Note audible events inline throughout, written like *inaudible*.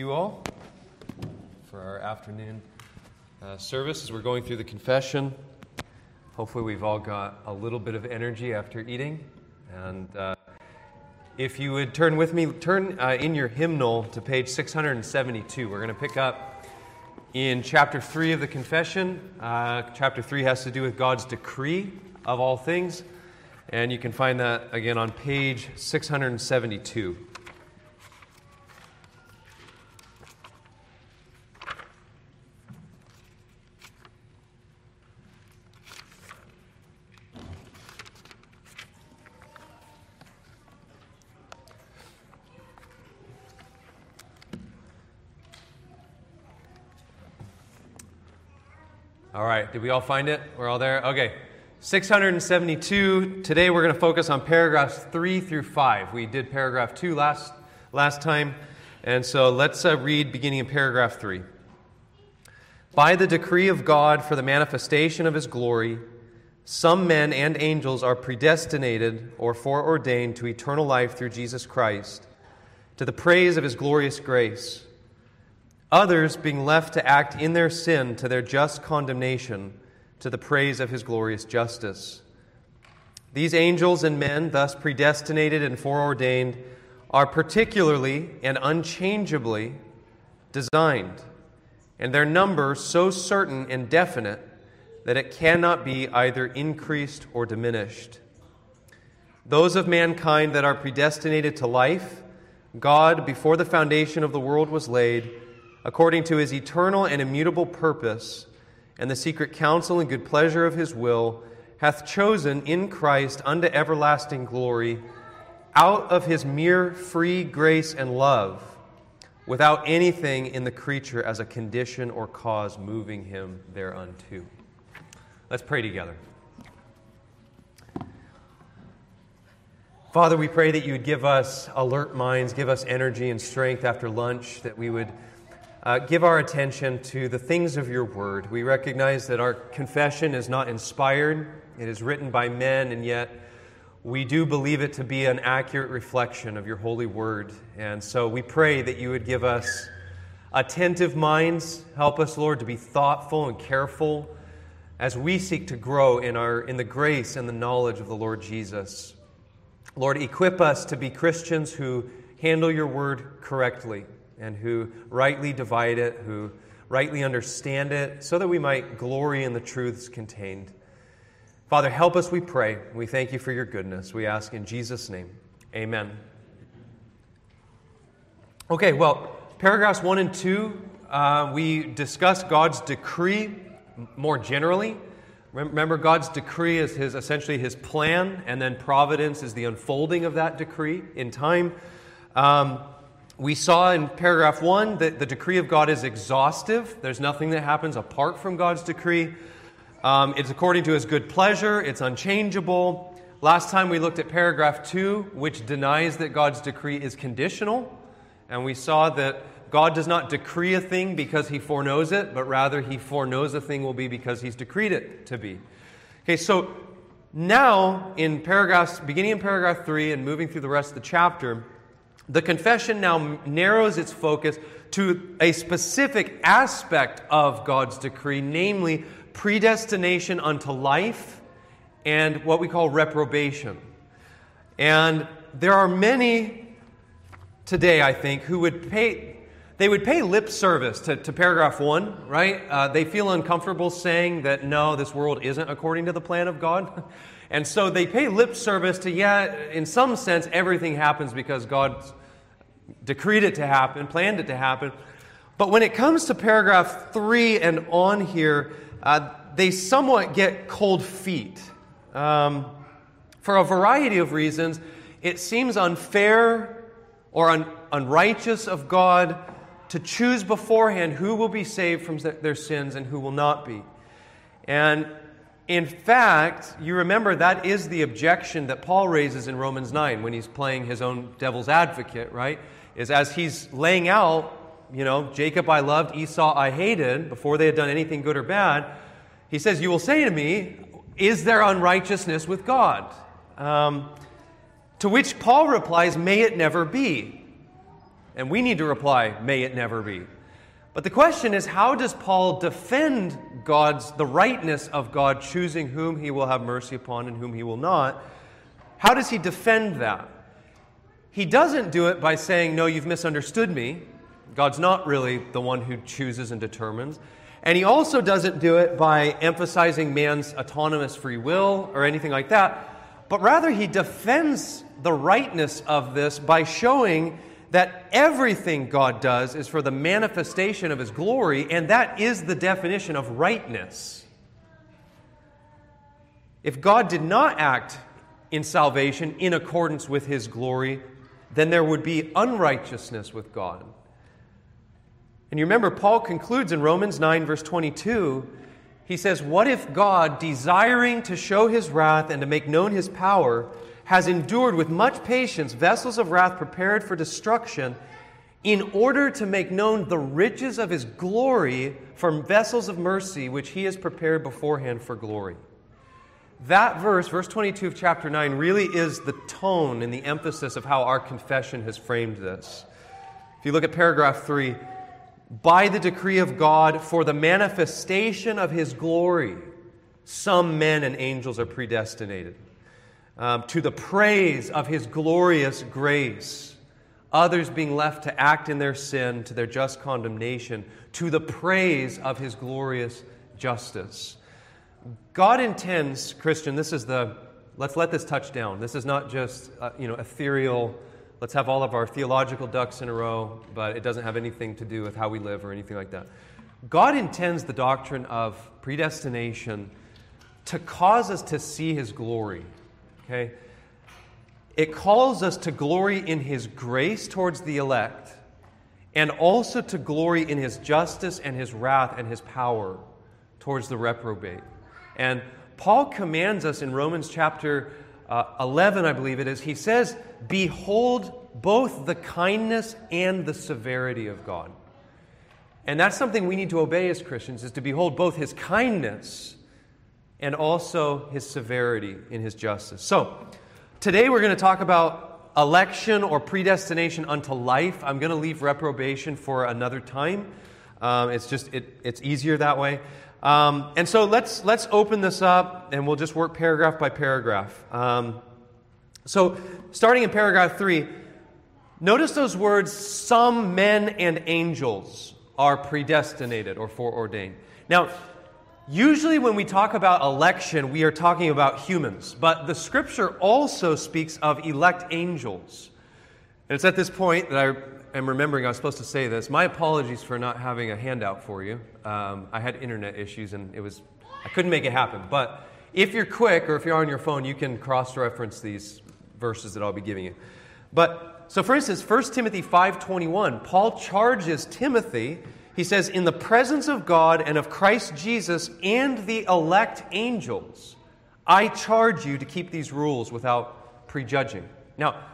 you all for our afternoon uh, service as we're going through the confession. Hopefully, we've all got a little bit of energy after eating. And uh, if you would turn with me, turn uh, in your hymnal to page 672. We're going to pick up in chapter 3 of the confession. Uh, chapter 3 has to do with God's decree of all things. And you can find that again on page 672. Did we all find it? We're all there? Okay. 672. Today we're going to focus on paragraphs 3 through 5. We did paragraph 2 last, last time. And so let's uh, read beginning in paragraph 3. By the decree of God for the manifestation of his glory, some men and angels are predestinated or foreordained to eternal life through Jesus Christ, to the praise of his glorious grace. Others, being left to act in their sin to their just condemnation, to the praise of his glorious justice. These angels and men, thus predestinated and foreordained, are particularly and unchangeably designed, and their number so certain and definite that it cannot be either increased or diminished. Those of mankind that are predestinated to life, God, before the foundation of the world was laid, according to his eternal and immutable purpose and the secret counsel and good pleasure of his will, hath chosen in Christ unto everlasting glory out of his mere free grace and love, without anything in the creature as a condition or cause moving him thereunto. Let's pray together. Father, we pray that you would give us alert minds, give us energy and strength after lunch, that we would uh, give our attention to the things of your word. We recognize that our confession is not inspired, it is written by men, and yet we do believe it to be an accurate reflection of your holy word. And so we pray that you would give us attentive minds. Help us, Lord, to be thoughtful and careful as we seek to grow in, our, in the grace and the knowledge of the Lord Jesus. Lord, equip us to be Christians who handle your word correctly and who rightly divide it, who rightly understand it, so that we might glory in the truths contained. Father, help us, we pray. We thank you for your goodness. We ask in Jesus' name. Amen. Okay, well, paragraphs 1 and 2, uh, we discuss God's decree more generally. Remember, God's decree is his, essentially his plan, and then providence is the unfolding of that decree in time. Um, we saw in paragraph one that the decree of God is exhaustive. There's nothing that happens apart from God's decree. Um, it's according to his good pleasure, it's unchangeable. Last time we looked at paragraph two, which denies that God's decree is conditional. And we saw that God does not decree a thing because he foreknows it, but rather he foreknows a thing will be because he's decreed it to be. Okay, so now in paragraphs, beginning in paragraph three and moving through the rest of the chapter, the confession now narrows its focus to a specific aspect of God's decree, namely predestination unto life and what we call reprobation. And there are many today, I think, who would pay. They would pay lip service to, to paragraph one, right? Uh, they feel uncomfortable saying that no, this world isn't according to the plan of God. *laughs* And so they pay lip service to, yeah, in some sense, everything happens because God's decreed it to happen, planned it to happen. But when it comes to paragraph three and on here, uh, they somewhat get cold feet. Um, for a variety of reasons, it seems unfair or un- unrighteous of God to choose beforehand who will be saved from their sins and who will not be. And in fact, you remember that is the objection that Paul raises in Romans 9 when he's playing his own devil's advocate, right? Is as he's laying out, you know, Jacob I loved, Esau I hated, before they had done anything good or bad, he says, You will say to me, Is there unrighteousness with God? Um, to which Paul replies, May it never be. And we need to reply, May it never be. But the question is, how does Paul defend God's, the rightness of God choosing whom he will have mercy upon and whom he will not? How does he defend that? He doesn't do it by saying, No, you've misunderstood me. God's not really the one who chooses and determines. And he also doesn't do it by emphasizing man's autonomous free will or anything like that, but rather he defends the rightness of this by showing that everything God does is for the manifestation of His glory, and that is the definition of rightness. If God did not act in salvation in accordance with His glory, then there would be unrighteousness with God. And you remember, Paul concludes in Romans 9, verse 22, he says, What if God, desiring to show his wrath and to make known his power, has endured with much patience vessels of wrath prepared for destruction, in order to make known the riches of his glory from vessels of mercy, which he has prepared beforehand for glory. That verse, verse 22 of chapter 9, really is the tone and the emphasis of how our confession has framed this. If you look at paragraph 3, by the decree of God for the manifestation of his glory, some men and angels are predestinated um, to the praise of his glorious grace, others being left to act in their sin to their just condemnation, to the praise of his glorious justice. God intends, Christian, this is the, let's let this touch down. This is not just, uh, you know, ethereal, let's have all of our theological ducks in a row, but it doesn't have anything to do with how we live or anything like that. God intends the doctrine of predestination to cause us to see his glory Okay? It calls us to glory in His grace towards the elect and also to glory in His justice and His wrath and His power towards the reprobate. And Paul commands us in Romans chapter uh, 11, I believe it is, he says, Behold both the kindness and the severity of God. And that's something we need to obey as Christians, is to behold both his kindness and also his severity in his justice. So, today we're going to talk about election or predestination unto life. I'm going to leave reprobation for another time. Um, it's just it, it's easier that way. Um, and so let's let's open this up, and we'll just work paragraph by paragraph. Um, so, starting in paragraph three, notice those words: "Some men and angels are predestinated or foreordained." Now, Usually, when we talk about election, we are talking about humans, but the scripture also speaks of elect angels. And it's at this point that I am remembering I was supposed to say this. My apologies for not having a handout for you. Um, I had internet issues and it was, I couldn't make it happen. But if you're quick or if you're on your phone, you can cross reference these verses that I'll be giving you. But so for instance, 1 Timothy 5:21, Paul charges Timothy he says, In the presence of God and of Christ Jesus and the elect angels, I charge you to keep these rules without prejudging. Now,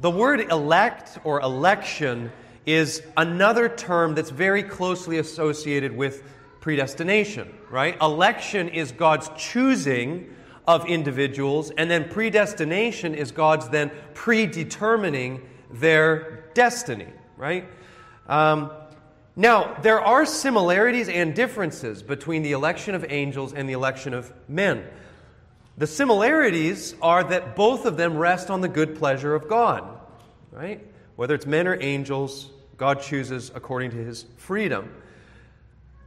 the word elect or election is another term that's very closely associated with predestination, right? Election is God's choosing of individuals, and then predestination is God's then predetermining their destiny, right? Um, now, there are similarities and differences between the election of angels and the election of men. The similarities are that both of them rest on the good pleasure of God, right? Whether it's men or angels, God chooses according to his freedom.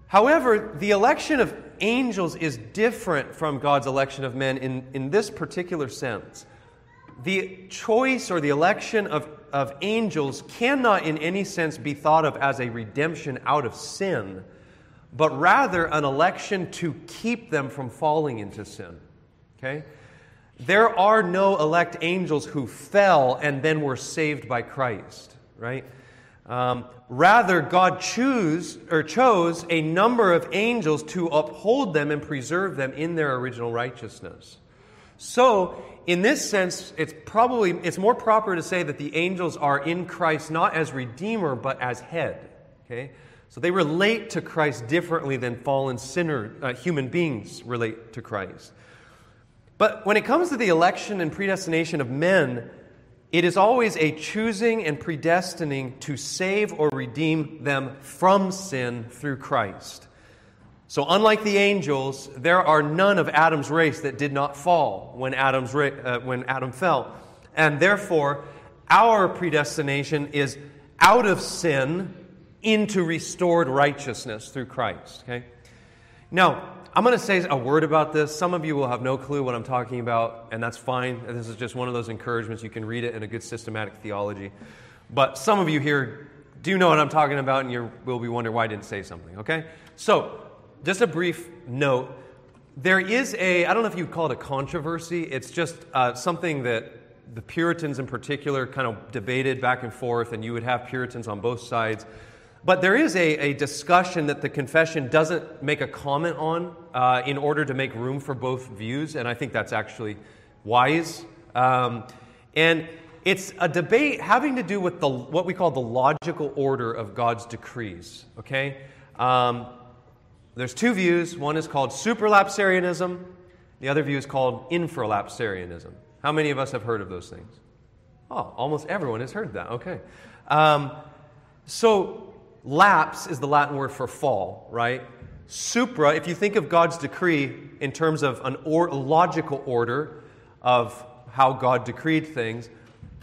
However, the election of angels is different from God's election of men in, in this particular sense. The choice or the election of of angels cannot in any sense be thought of as a redemption out of sin, but rather an election to keep them from falling into sin. Okay? There are no elect angels who fell and then were saved by Christ, right? Um, rather, God choose, or chose a number of angels to uphold them and preserve them in their original righteousness. So, in this sense, it's probably it's more proper to say that the angels are in Christ not as redeemer but as head. Okay, so they relate to Christ differently than fallen sinner uh, human beings relate to Christ. But when it comes to the election and predestination of men, it is always a choosing and predestining to save or redeem them from sin through Christ. So, unlike the angels, there are none of Adam's race that did not fall when, Adam's ra- uh, when Adam fell. And therefore, our predestination is out of sin into restored righteousness through Christ. Okay? Now, I'm going to say a word about this. Some of you will have no clue what I'm talking about, and that's fine. This is just one of those encouragements. You can read it in a good systematic theology. But some of you here do know what I'm talking about, and you will be wondering why I didn't say something, okay? So, just a brief note. There is a, I don't know if you'd call it a controversy, it's just uh, something that the Puritans in particular kind of debated back and forth, and you would have Puritans on both sides. But there is a, a discussion that the confession doesn't make a comment on uh, in order to make room for both views, and I think that's actually wise. Um, and it's a debate having to do with the, what we call the logical order of God's decrees. Okay? Um, there's two views. One is called supralapsarianism, the other view is called infralapsarianism. How many of us have heard of those things? Oh, almost everyone has heard that. Okay. Um, so, Lapse is the Latin word for fall, right? Supra, if you think of God's decree in terms of an or, logical order of how God decreed things,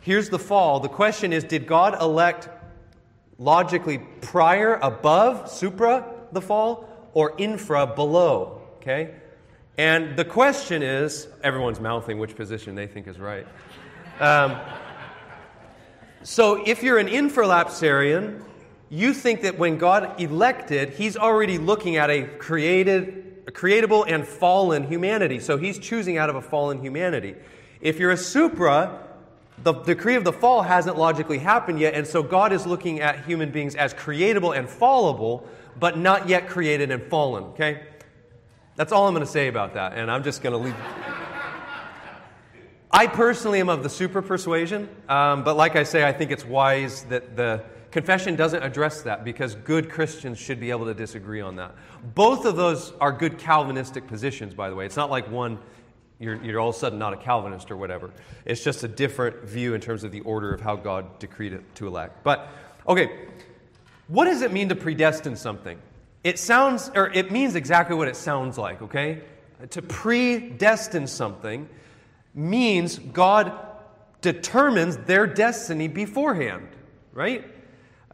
here's the fall. The question is did God elect logically prior, above, supra the fall, or infra, below? Okay? And the question is everyone's mouthing which position they think is right. Um, so if you're an infralapsarian, you think that when God elected, He's already looking at a created, a creatable and fallen humanity. So He's choosing out of a fallen humanity. If you're a supra, the decree of the fall hasn't logically happened yet, and so God is looking at human beings as creatable and fallable, but not yet created and fallen. Okay? That's all I'm going to say about that, and I'm just going to leave. I personally am of the super persuasion, um, but like I say, I think it's wise that the Confession doesn't address that because good Christians should be able to disagree on that. Both of those are good Calvinistic positions, by the way. It's not like one, you're, you're all of a sudden not a Calvinist or whatever. It's just a different view in terms of the order of how God decreed it to elect. But, okay, what does it mean to predestine something? It sounds, or it means exactly what it sounds like, okay? To predestine something means God determines their destiny beforehand, right?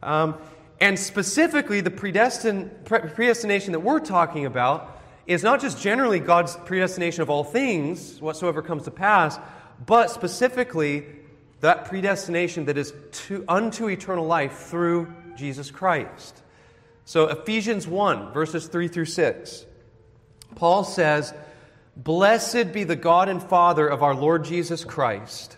Um, and specifically, the predestin- predestination that we're talking about is not just generally God's predestination of all things, whatsoever comes to pass, but specifically that predestination that is to, unto eternal life through Jesus Christ. So, Ephesians 1, verses 3 through 6, Paul says, Blessed be the God and Father of our Lord Jesus Christ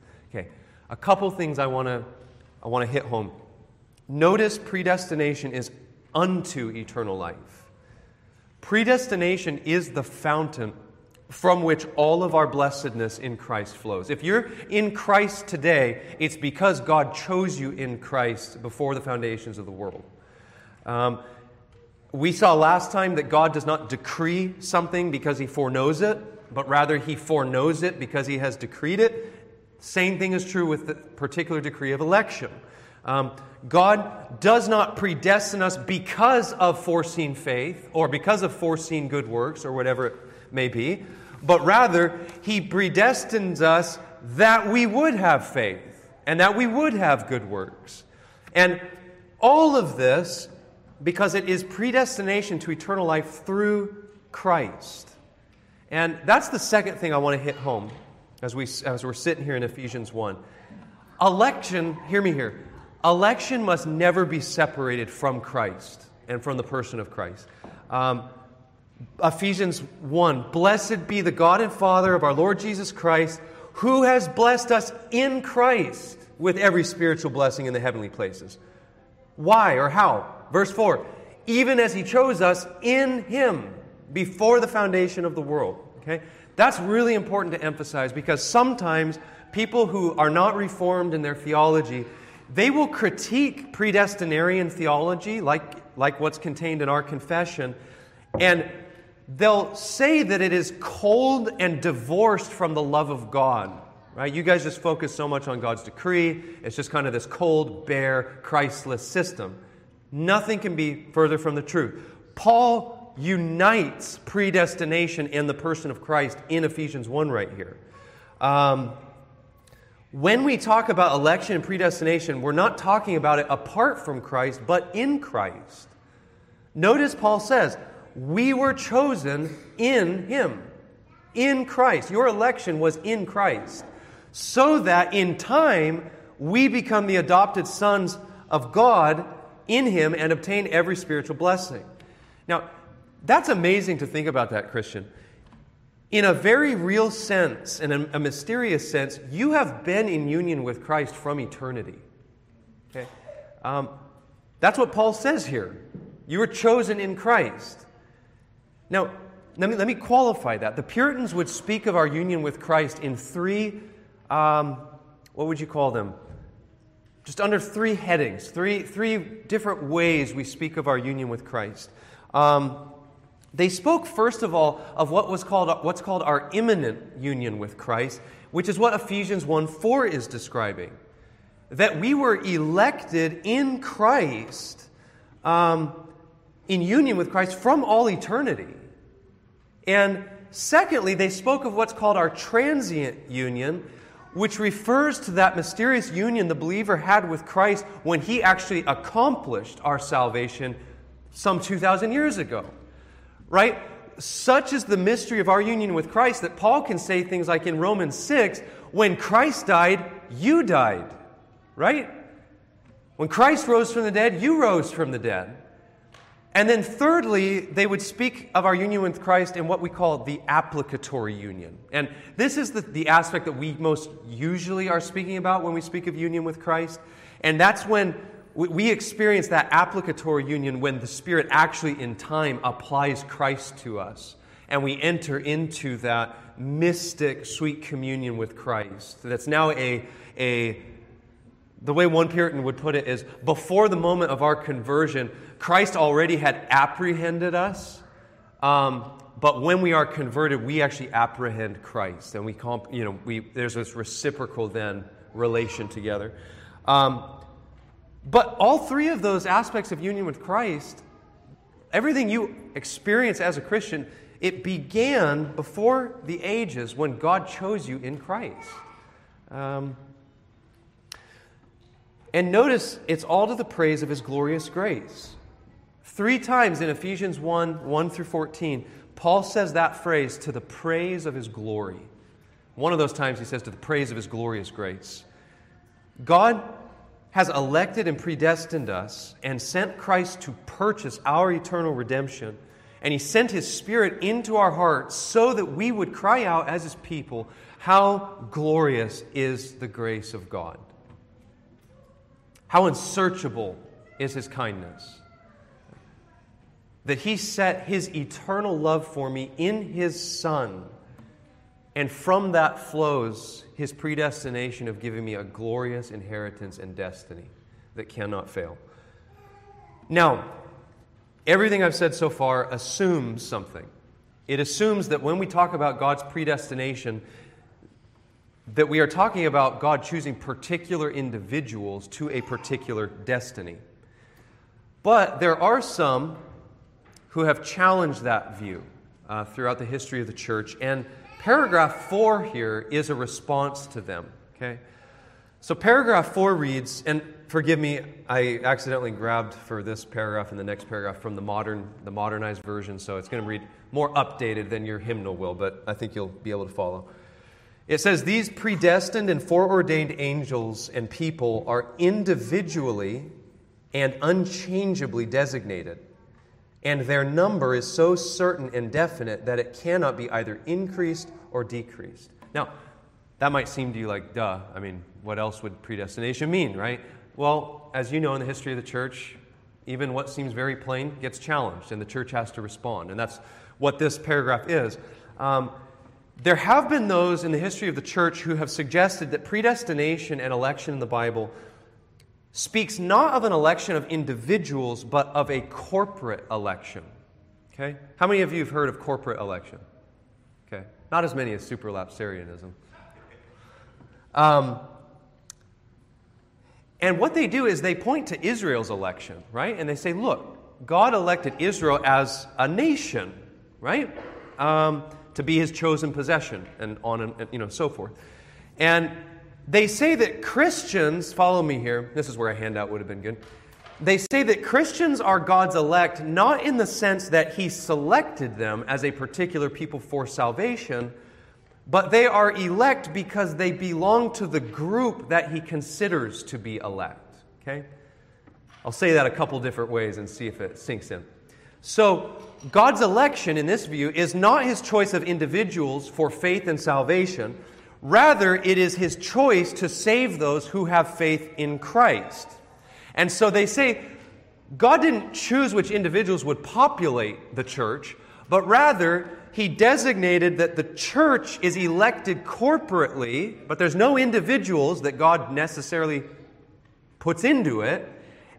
Okay, a couple things I want to I want to hit home. Notice predestination is unto eternal life. Predestination is the fountain from which all of our blessedness in Christ flows. If you're in Christ today, it's because God chose you in Christ before the foundations of the world. Um, we saw last time that God does not decree something because he foreknows it, but rather he foreknows it because he has decreed it same thing is true with the particular decree of election. Um, God does not predestine us because of foreseen faith or because of foreseen good works or whatever it may be, but rather, He predestines us that we would have faith and that we would have good works. And all of this because it is predestination to eternal life through Christ. And that's the second thing I want to hit home as, we, as we're sitting here in Ephesians 1. Election, hear me here, election must never be separated from Christ and from the person of Christ. Um, Ephesians 1 Blessed be the God and Father of our Lord Jesus Christ, who has blessed us in Christ with every spiritual blessing in the heavenly places. Why or how? Verse 4 Even as he chose us in him before the foundation of the world. Okay? That's really important to emphasize because sometimes people who are not reformed in their theology, they will critique predestinarian theology like, like what's contained in our confession, and they'll say that it is cold and divorced from the love of God. Right? You guys just focus so much on God's decree. It's just kind of this cold, bare, Christless system. Nothing can be further from the truth. Paul unites predestination and the person of Christ in Ephesians 1 right here. Um, when we talk about election and predestination, we're not talking about it apart from Christ, but in Christ. Notice Paul says, We were chosen in Him, in Christ. Your election was in Christ, so that in time we become the adopted sons of God in Him and obtain every spiritual blessing. Now, that's amazing to think about that, Christian in a very real sense, in a, a, mysterious sense, you have been in union with Christ from eternity. Okay? Um, that's what Paul says here. You were chosen in Christ. Now, let me, let me qualify that. The Puritans would speak of our union with Christ in three, um, what would you call them? Just under three headings, three, three different ways we speak of our union with Christ. Um, they spoke, first of all, of what was called, what's called our immanent union with Christ, which is what Ephesians 1 4 is describing. That we were elected in Christ, um, in union with Christ from all eternity. And secondly, they spoke of what's called our transient union, which refers to that mysterious union the believer had with Christ when he actually accomplished our salvation some 2,000 years ago right? Such is the mystery of our union with Christ that Paul can say things like in Romans 6 when Christ died, you died, right? When Christ rose from the dead, you rose from the dead. And then, thirdly, they would speak of our union with Christ in what we call the applicatory union. And this is the, the aspect that we most usually are speaking about when we speak of union with Christ. And that's when we experience that applicatory union when the Spirit actually, in time, applies Christ to us. And we enter into that mystic, sweet communion with Christ. That's now a, a the way one Puritan would put it is before the moment of our conversion, Christ already had apprehended us. Um, but when we are converted, we actually apprehend Christ. And we, comp, you know, we, there's this reciprocal then relation together. Um, but all three of those aspects of union with Christ, everything you experience as a Christian, it began before the ages when God chose you in Christ. Um, and notice it's all to the praise of his glorious grace. Three times in Ephesians 1 1 through 14, Paul says that phrase, to the praise of his glory. One of those times he says, to the praise of his glorious grace. God has elected and predestined us and sent Christ to purchase our eternal redemption. And he sent his spirit into our hearts so that we would cry out as his people, How glorious is the grace of God! How unsearchable is his kindness! That he set his eternal love for me in his Son and from that flows his predestination of giving me a glorious inheritance and destiny that cannot fail. Now, everything I've said so far assumes something. It assumes that when we talk about God's predestination, that we are talking about God choosing particular individuals to a particular destiny. But there are some who have challenged that view uh, throughout the history of the church, and Paragraph 4 here is a response to them, okay? So paragraph 4 reads, and forgive me, I accidentally grabbed for this paragraph and the next paragraph from the modern, the modernized version, so it's going to read more updated than your hymnal will, but I think you'll be able to follow. It says, These predestined and foreordained angels and people are individually and unchangeably designated and their number is so certain and definite that it cannot be either increased or decreased. Now, that might seem to you like, duh. I mean, what else would predestination mean, right? Well, as you know in the history of the church, even what seems very plain gets challenged, and the church has to respond. And that's what this paragraph is. Um, there have been those in the history of the church who have suggested that predestination and election in the Bible speaks not of an election of individuals, but of a corporate election. Okay? How many of you have heard of corporate election? Okay. Not as many as supralapsarianism. Um, and what they do is they point to Israel's election, right? And they say, look, God elected Israel as a nation, right? Um, to be his chosen possession, and on and you know so forth. And they say that Christians, follow me here, this is where a handout would have been good. They say that Christians are God's elect not in the sense that he selected them as a particular people for salvation, but they are elect because they belong to the group that he considers to be elect. Okay? I'll say that a couple different ways and see if it sinks in. So, God's election in this view is not his choice of individuals for faith and salvation. Rather, it is his choice to save those who have faith in Christ. And so they say God didn't choose which individuals would populate the church, but rather he designated that the church is elected corporately, but there's no individuals that God necessarily puts into it.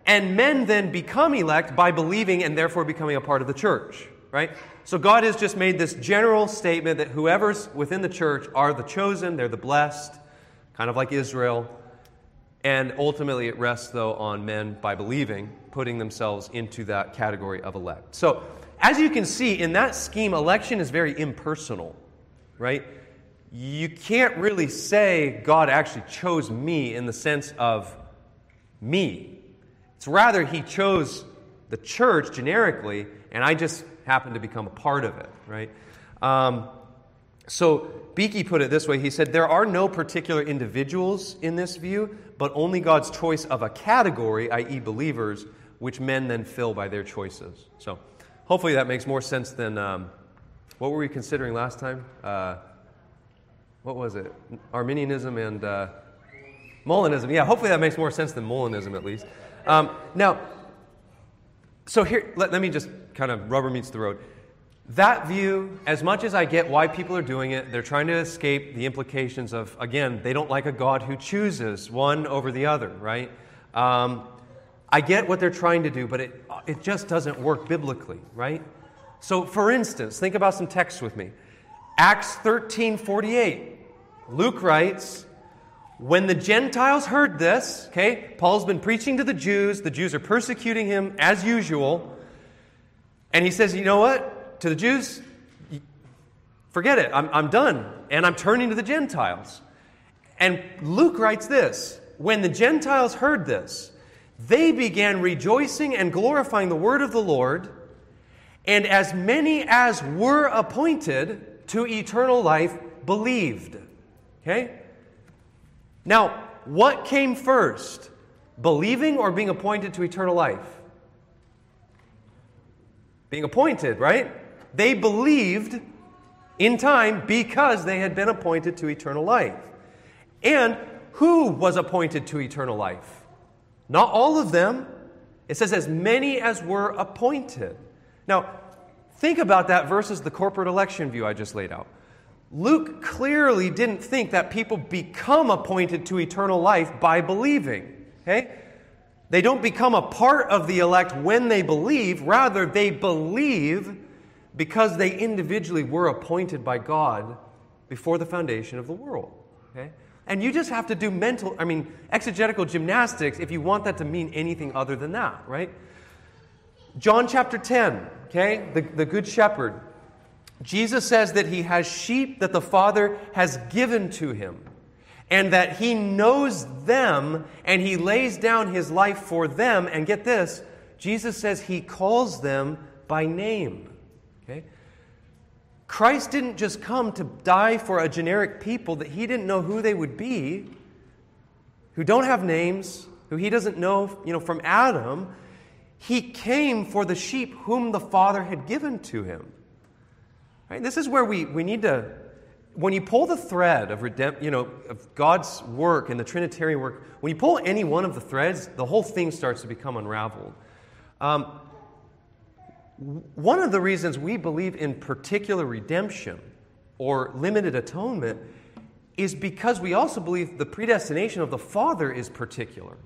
And men then become elect by believing and therefore becoming a part of the church, right? So God has just made this general statement that whoever's within the church are the chosen, they're the blessed, kind of like Israel. And ultimately, it rests, though, on men by believing, putting themselves into that category of elect. So, as you can see, in that scheme, election is very impersonal, right? You can't really say God actually chose me in the sense of me. It's rather, He chose the church generically, and I just happened to become a part of it, right? Um, so Beeke put it this way he said, There are no particular individuals in this view, but only God's choice of a category, i.e., believers, which men then fill by their choices. So hopefully that makes more sense than um, what were we considering last time? Uh, what was it? Arminianism and uh, Molinism. Yeah, hopefully that makes more sense than Molinism at least. Um, now, so here, let, let me just kind of rubber meets the road. That view, as much as I get why people are doing it, they're trying to escape the implications of, again, they don't like a God who chooses one over the other, right? Um, I get what they're trying to do, but it, it just doesn't work biblically, right? So, for instance, think about some texts with me. Acts 13 48. Luke writes, When the Gentiles heard this, okay, Paul's been preaching to the Jews, the Jews are persecuting him as usual, and he says, You know what? to the Jews, forget it, I'm, I'm done. And I'm turning to the Gentiles. And Luke writes this When the Gentiles heard this, they began rejoicing and glorifying the word of the Lord, and as many as were appointed to eternal life believed. Okay? Now, what came first? Believing or being appointed to eternal life? Being appointed, right? They believed in time because they had been appointed to eternal life. And who was appointed to eternal life? Not all of them. It says, as many as were appointed. Now, think about that versus the corporate election view I just laid out. Luke clearly didn't think that people become appointed to eternal life by believing. Okay? They don't become a part of the elect when they believe, rather, they believe because they individually were appointed by God before the foundation of the world. Okay? And you just have to do mental, I mean, exegetical gymnastics if you want that to mean anything other than that, right? John chapter 10, okay, the, the Good Shepherd. Jesus says that he has sheep that the Father has given to him, and that he knows them, and he lays down his life for them. And get this Jesus says he calls them by name. Okay? Christ didn't just come to die for a generic people that he didn't know who they would be, who don't have names, who he doesn't know, you know, from Adam. He came for the sheep whom the Father had given to him. Right? This is where we, we need to when you pull the thread of, redemp- you know, of God's work and the Trinitarian work, when you pull any one of the threads, the whole thing starts to become unraveled. Um, one of the reasons we believe in particular redemption or limited atonement is because we also believe the predestination of the Father is particular.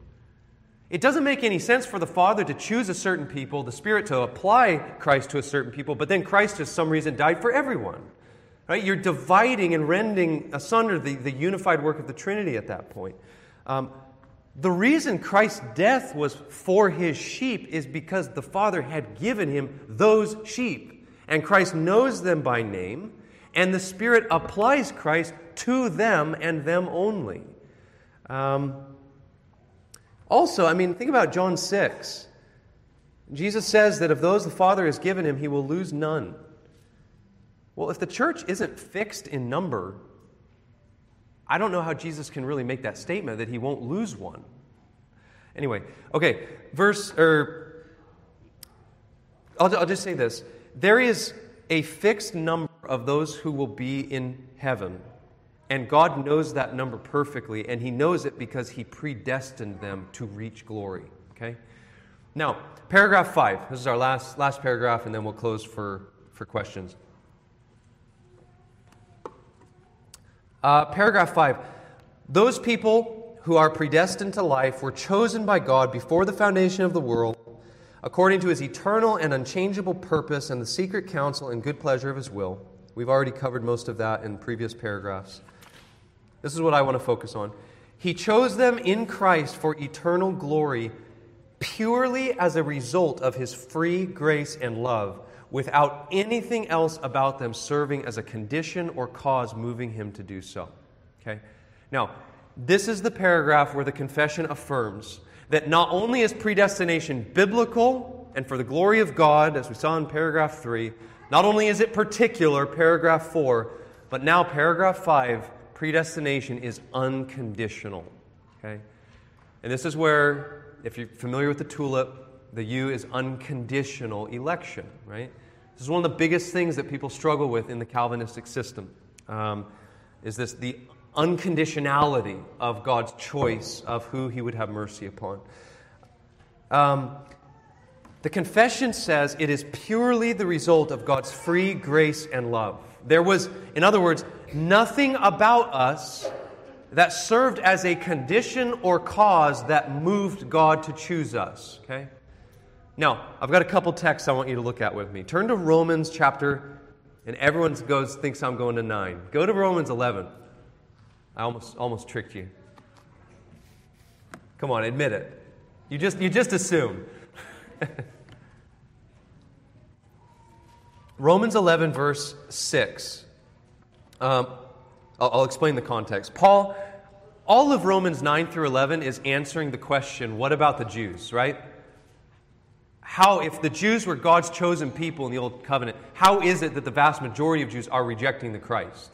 It doesn't make any sense for the Father to choose a certain people, the Spirit to apply Christ to a certain people, but then Christ, for some reason, died for everyone. Right? You're dividing and rending asunder the, the unified work of the Trinity at that point. Um, the reason Christ's death was for his sheep is because the Father had given him those sheep. And Christ knows them by name, and the Spirit applies Christ to them and them only. Um, also, I mean, think about John 6. Jesus says that of those the Father has given him, he will lose none. Well, if the church isn't fixed in number, I don't know how Jesus can really make that statement that he won't lose one. Anyway, okay, verse, or I'll, I'll just say this. There is a fixed number of those who will be in heaven, and God knows that number perfectly, and He knows it because He predestined them to reach glory. Okay? Now, paragraph five. This is our last, last paragraph, and then we'll close for, for questions. Uh, paragraph 5 Those people who are predestined to life were chosen by God before the foundation of the world, according to his eternal and unchangeable purpose and the secret counsel and good pleasure of his will. We've already covered most of that in previous paragraphs. This is what I want to focus on. He chose them in Christ for eternal glory purely as a result of his free grace and love without anything else about them serving as a condition or cause moving him to do so. Okay? Now, this is the paragraph where the confession affirms that not only is predestination biblical and for the glory of God, as we saw in paragraph 3, not only is it particular, paragraph 4, but now paragraph 5, predestination is unconditional. Okay? And this is where, if you're familiar with the tulip, the U is unconditional election, right? This is one of the biggest things that people struggle with in the Calvinistic system. Um, is this the unconditionality of God's choice of who He would have mercy upon? Um, the confession says it is purely the result of God's free grace and love. There was, in other words, nothing about us that served as a condition or cause that moved God to choose us. Okay? Now, I've got a couple texts I want you to look at with me. Turn to Romans chapter, and everyone goes thinks I'm going to 9. Go to Romans 11. I almost, almost tricked you. Come on, admit it. You just, you just assume. *laughs* Romans 11, verse 6. Um, I'll, I'll explain the context. Paul, all of Romans 9 through 11 is answering the question what about the Jews, right? How, if the Jews were God's chosen people in the Old Covenant, how is it that the vast majority of Jews are rejecting the Christ?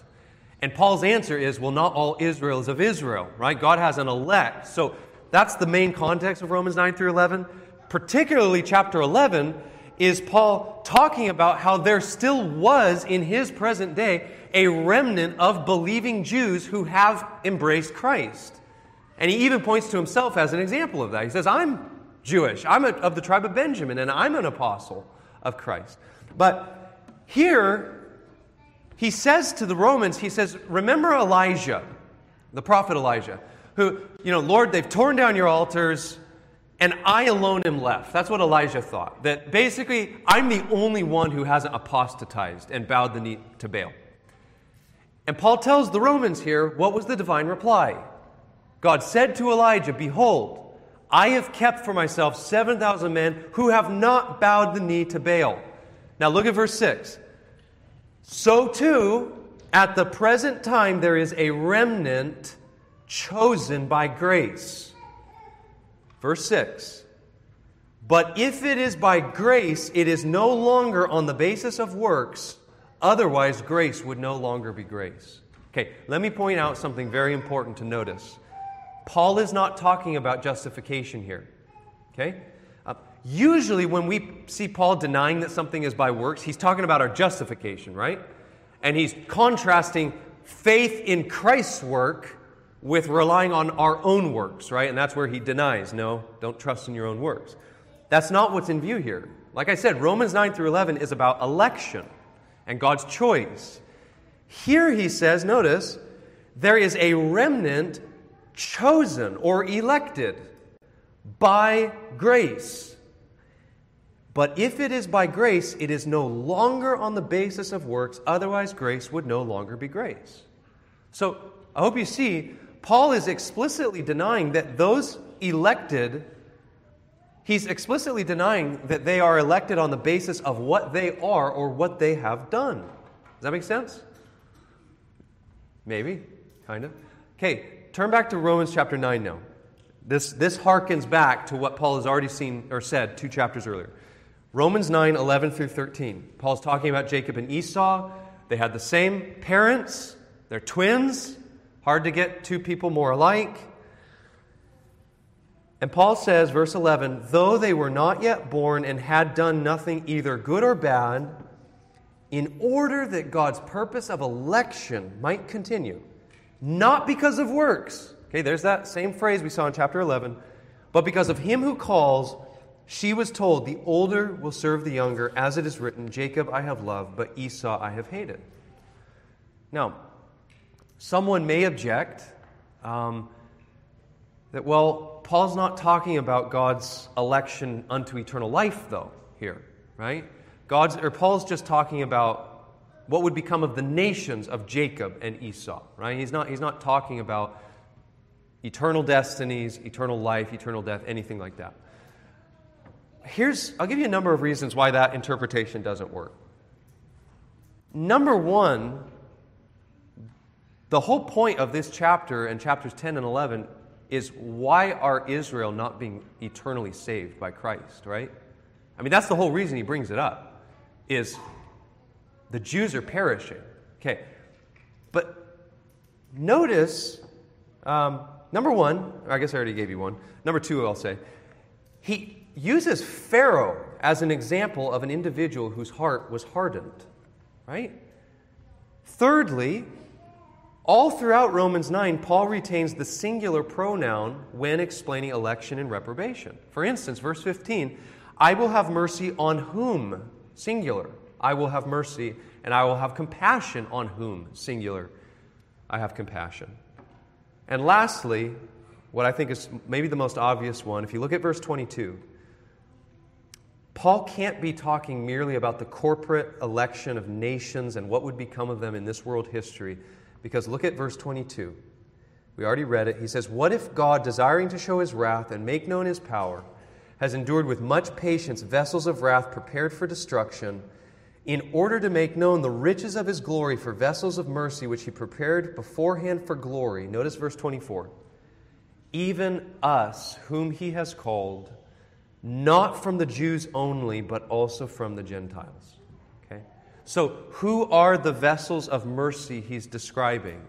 And Paul's answer is, well, not all Israel is of Israel, right? God has an elect. So that's the main context of Romans 9 through 11. Particularly, chapter 11 is Paul talking about how there still was in his present day a remnant of believing Jews who have embraced Christ. And he even points to himself as an example of that. He says, I'm Jewish. I'm a, of the tribe of Benjamin, and I'm an apostle of Christ. But here, he says to the Romans, he says, Remember Elijah, the prophet Elijah, who, you know, Lord, they've torn down your altars, and I alone am left. That's what Elijah thought. That basically, I'm the only one who hasn't apostatized and bowed the knee to Baal. And Paul tells the Romans here what was the divine reply. God said to Elijah, Behold, I have kept for myself 7,000 men who have not bowed the knee to Baal. Now look at verse 6. So too, at the present time, there is a remnant chosen by grace. Verse 6. But if it is by grace, it is no longer on the basis of works, otherwise, grace would no longer be grace. Okay, let me point out something very important to notice. Paul is not talking about justification here. Okay? Uh, usually, when we see Paul denying that something is by works, he's talking about our justification, right? And he's contrasting faith in Christ's work with relying on our own works, right? And that's where he denies no, don't trust in your own works. That's not what's in view here. Like I said, Romans 9 through 11 is about election and God's choice. Here he says, notice, there is a remnant chosen or elected by grace. But if it is by grace, it is no longer on the basis of works, otherwise, grace would no longer be grace. So I hope you see, Paul is explicitly denying that those elected, he's explicitly denying that they are elected on the basis of what they are or what they have done. Does that make sense? Maybe, kind of. Okay, turn back to Romans chapter 9 now. This, this harkens back to what Paul has already seen or said two chapters earlier. Romans 9, 11 through 13. Paul's talking about Jacob and Esau. They had the same parents, they're twins. Hard to get two people more alike. And Paul says, verse 11, though they were not yet born and had done nothing either good or bad, in order that God's purpose of election might continue, not because of works. Okay, there's that same phrase we saw in chapter 11, but because of him who calls she was told, The older will serve the younger, as it is written, Jacob I have loved, but Esau I have hated. Now, someone may object um, that, well, Paul's not talking about God's election unto eternal life, though, here, right? God's, or Paul's just talking about what would become of the nations of Jacob and Esau, right? He's not, he's not talking about eternal destinies, eternal life, eternal death, anything like that here's, I'll give you a number of reasons why that interpretation doesn't work. Number one, the whole point of this chapter and chapters 10 and 11 is why are Israel not being eternally saved by Christ, right? I mean, that's the whole reason he brings it up, is the Jews are perishing. Okay. But notice, um, number one, I guess I already gave you one. Number two, I'll say, he, uses Pharaoh as an example of an individual whose heart was hardened, right? Thirdly, all throughout Romans 9, Paul retains the singular pronoun when explaining election and reprobation. For instance, verse 15, I will have mercy on whom? Singular. I will have mercy, and I will have compassion on whom? Singular. I have compassion. And lastly, what I think is maybe the most obvious one, if you look at verse 22, Paul can't be talking merely about the corporate election of nations and what would become of them in this world history, because look at verse 22. We already read it. He says, What if God, desiring to show his wrath and make known his power, has endured with much patience vessels of wrath prepared for destruction, in order to make known the riches of his glory for vessels of mercy, which he prepared beforehand for glory? Notice verse 24. Even us, whom he has called, not from the Jews only, but also from the Gentiles. Okay? So, who are the vessels of mercy he's describing?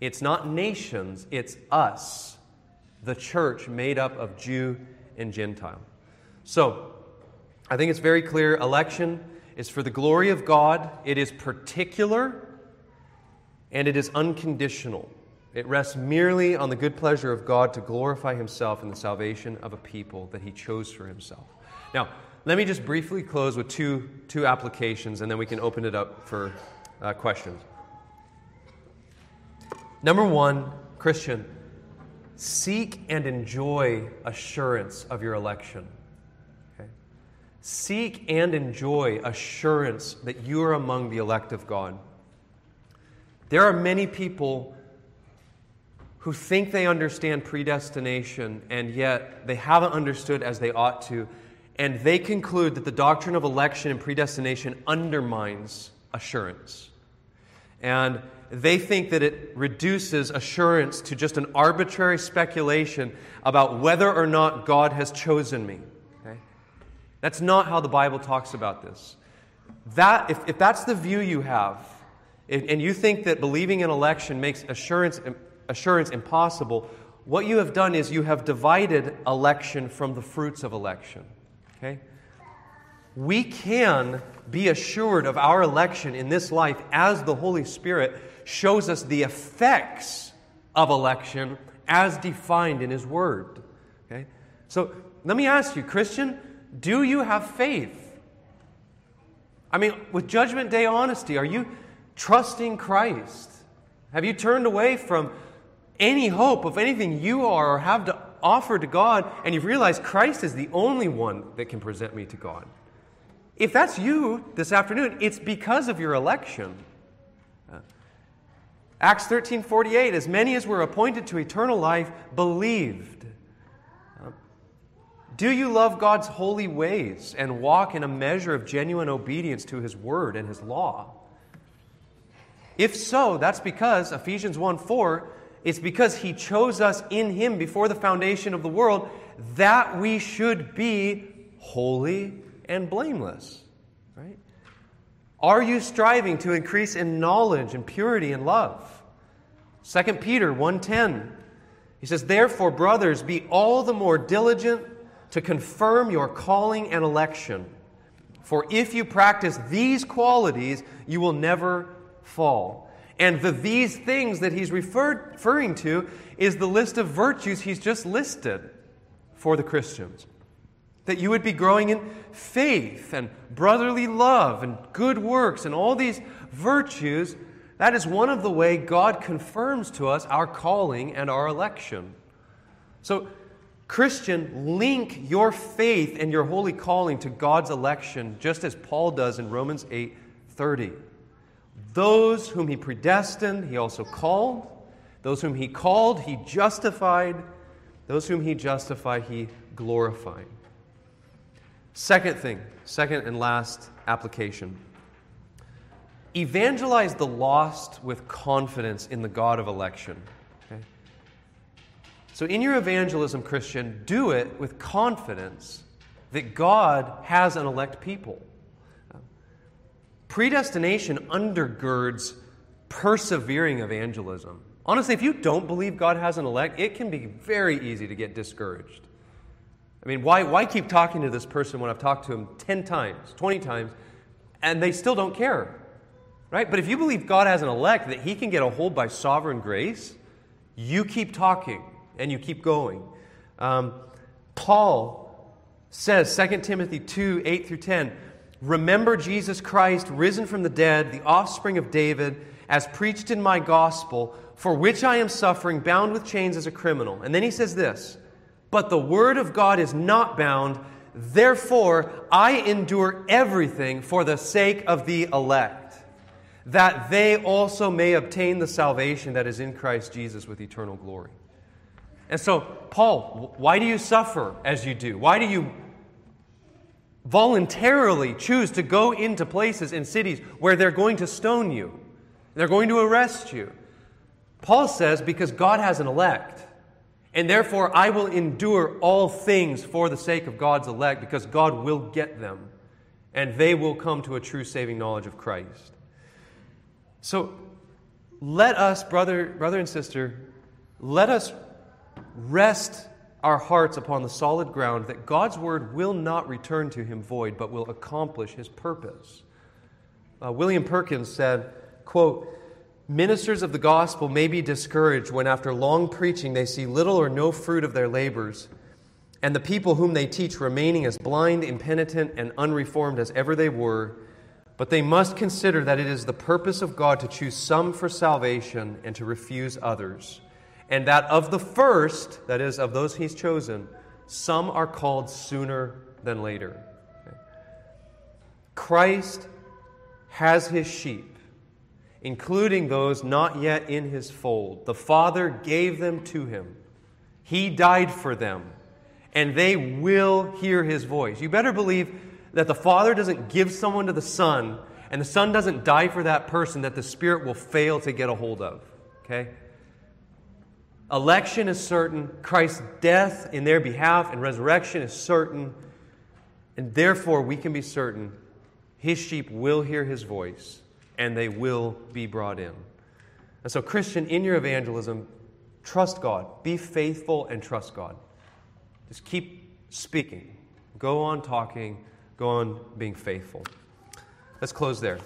It's not nations, it's us, the church made up of Jew and Gentile. So, I think it's very clear election is for the glory of God, it is particular, and it is unconditional. It rests merely on the good pleasure of God to glorify Himself in the salvation of a people that He chose for Himself. Now, let me just briefly close with two, two applications, and then we can open it up for uh, questions. Number one, Christian, seek and enjoy assurance of your election. Seek and enjoy assurance that you are among the elect of God. There are many people who think they understand predestination and yet they haven't understood as they ought to, and they conclude that the doctrine of election and predestination undermines assurance. And they think that it reduces assurance to just an arbitrary speculation about whether or not God has chosen me. That's not how the Bible talks about this. That, if, if that's the view you have, and you think that believing in election makes assurance assurance impossible, what you have done is you have divided election from the fruits of election. Okay? we can be assured of our election in this life as the Holy Spirit shows us the effects of election as defined in His Word. Okay? So let me ask you, Christian, do you have faith? I mean, with Judgment Day honesty, are you trusting Christ? Have you turned away from any hope of anything you are or have to offer to God, and you've realized Christ is the only one that can present me to God? If that's you this afternoon, it's because of your election. Acts 13 48, as many as were appointed to eternal life believed. Do you love God's holy ways and walk in a measure of genuine obedience to His word and His law? If so, that's because Ephesians 1 4, it's because He chose us in Him before the foundation of the world that we should be holy and blameless. Right? Are you striving to increase in knowledge and purity and love? 2 Peter 1:10 He says, "Therefore, brothers, be all the more diligent to confirm your calling and election. For if you practice these qualities, you will never fall." And the these things that he's referred, referring to is the list of virtues he's just listed for the Christians. That you would be growing in faith and brotherly love and good works and all these virtues. That is one of the way God confirms to us our calling and our election. So, Christian, link your faith and your holy calling to God's election, just as Paul does in Romans 8 30. Those whom he predestined, he also called. Those whom he called, he justified. Those whom he justified, he glorified. Second thing, second and last application evangelize the lost with confidence in the God of election. So, in your evangelism, Christian, do it with confidence that God has an elect people. Predestination undergirds persevering evangelism. Honestly, if you don't believe God has an elect, it can be very easy to get discouraged. I mean, why, why keep talking to this person when I've talked to him 10 times, 20 times, and they still don't care? Right? But if you believe God has an elect that he can get a hold by sovereign grace, you keep talking and you keep going. Um, Paul says, 2 Timothy 2 8 through 10, Remember Jesus Christ, risen from the dead, the offspring of David, as preached in my gospel, for which I am suffering, bound with chains as a criminal. And then he says this But the word of God is not bound, therefore I endure everything for the sake of the elect, that they also may obtain the salvation that is in Christ Jesus with eternal glory. And so, Paul, why do you suffer as you do? Why do you voluntarily choose to go into places in cities where they're going to stone you, they're going to arrest you. Paul says, because God has an elect, and therefore I will endure all things for the sake of God's elect, because God will get them, and they will come to a true saving knowledge of Christ. So let us, brother, brother and sister, let us rest our hearts upon the solid ground that God's word will not return to him void, but will accomplish his purpose. Uh, William Perkins said, quote, Ministers of the gospel may be discouraged when, after long preaching, they see little or no fruit of their labors, and the people whom they teach remaining as blind, impenitent, and unreformed as ever they were. But they must consider that it is the purpose of God to choose some for salvation and to refuse others and that of the first, that is, of those he's chosen, some are called sooner than later. Christ has his sheep, including those not yet in his fold. The Father gave them to him, he died for them, and they will hear his voice. You better believe that the Father doesn't give someone to the Son, and the Son doesn't die for that person that the Spirit will fail to get a hold of. Okay? Election is certain. Christ's death in their behalf and resurrection is certain. And therefore, we can be certain his sheep will hear his voice and they will be brought in. And so, Christian, in your evangelism, trust God. Be faithful and trust God. Just keep speaking. Go on talking. Go on being faithful. Let's close there.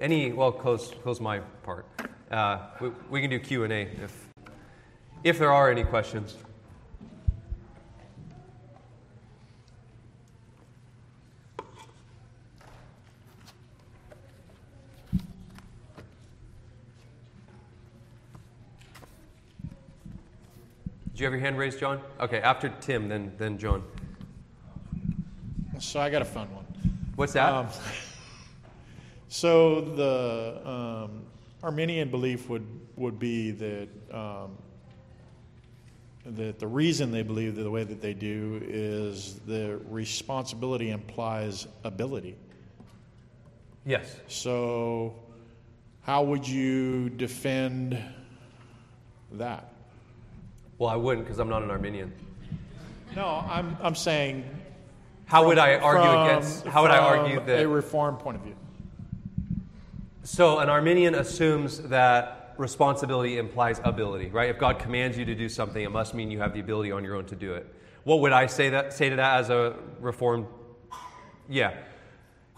Any, well, close, close my part. Uh, we, we can do Q&A if, if there are any questions. Did you have your hand raised, John? Okay, after Tim, then, then John. So I got a fun one. What's that? Um, *laughs* so the um, Arminian belief would would be that um, that the reason they believe the way that they do is the responsibility implies ability. yes. So, how would you defend that? Well, I wouldn't because I'm not an Arminian. No, I'm I'm saying. How would I argue from- against? How would I argue that a reform point of view? So an Arminian assumes that responsibility implies ability, right? If God commands you to do something, it must mean you have the ability on your own to do it. What would I say that say to that as a reformed? Yeah,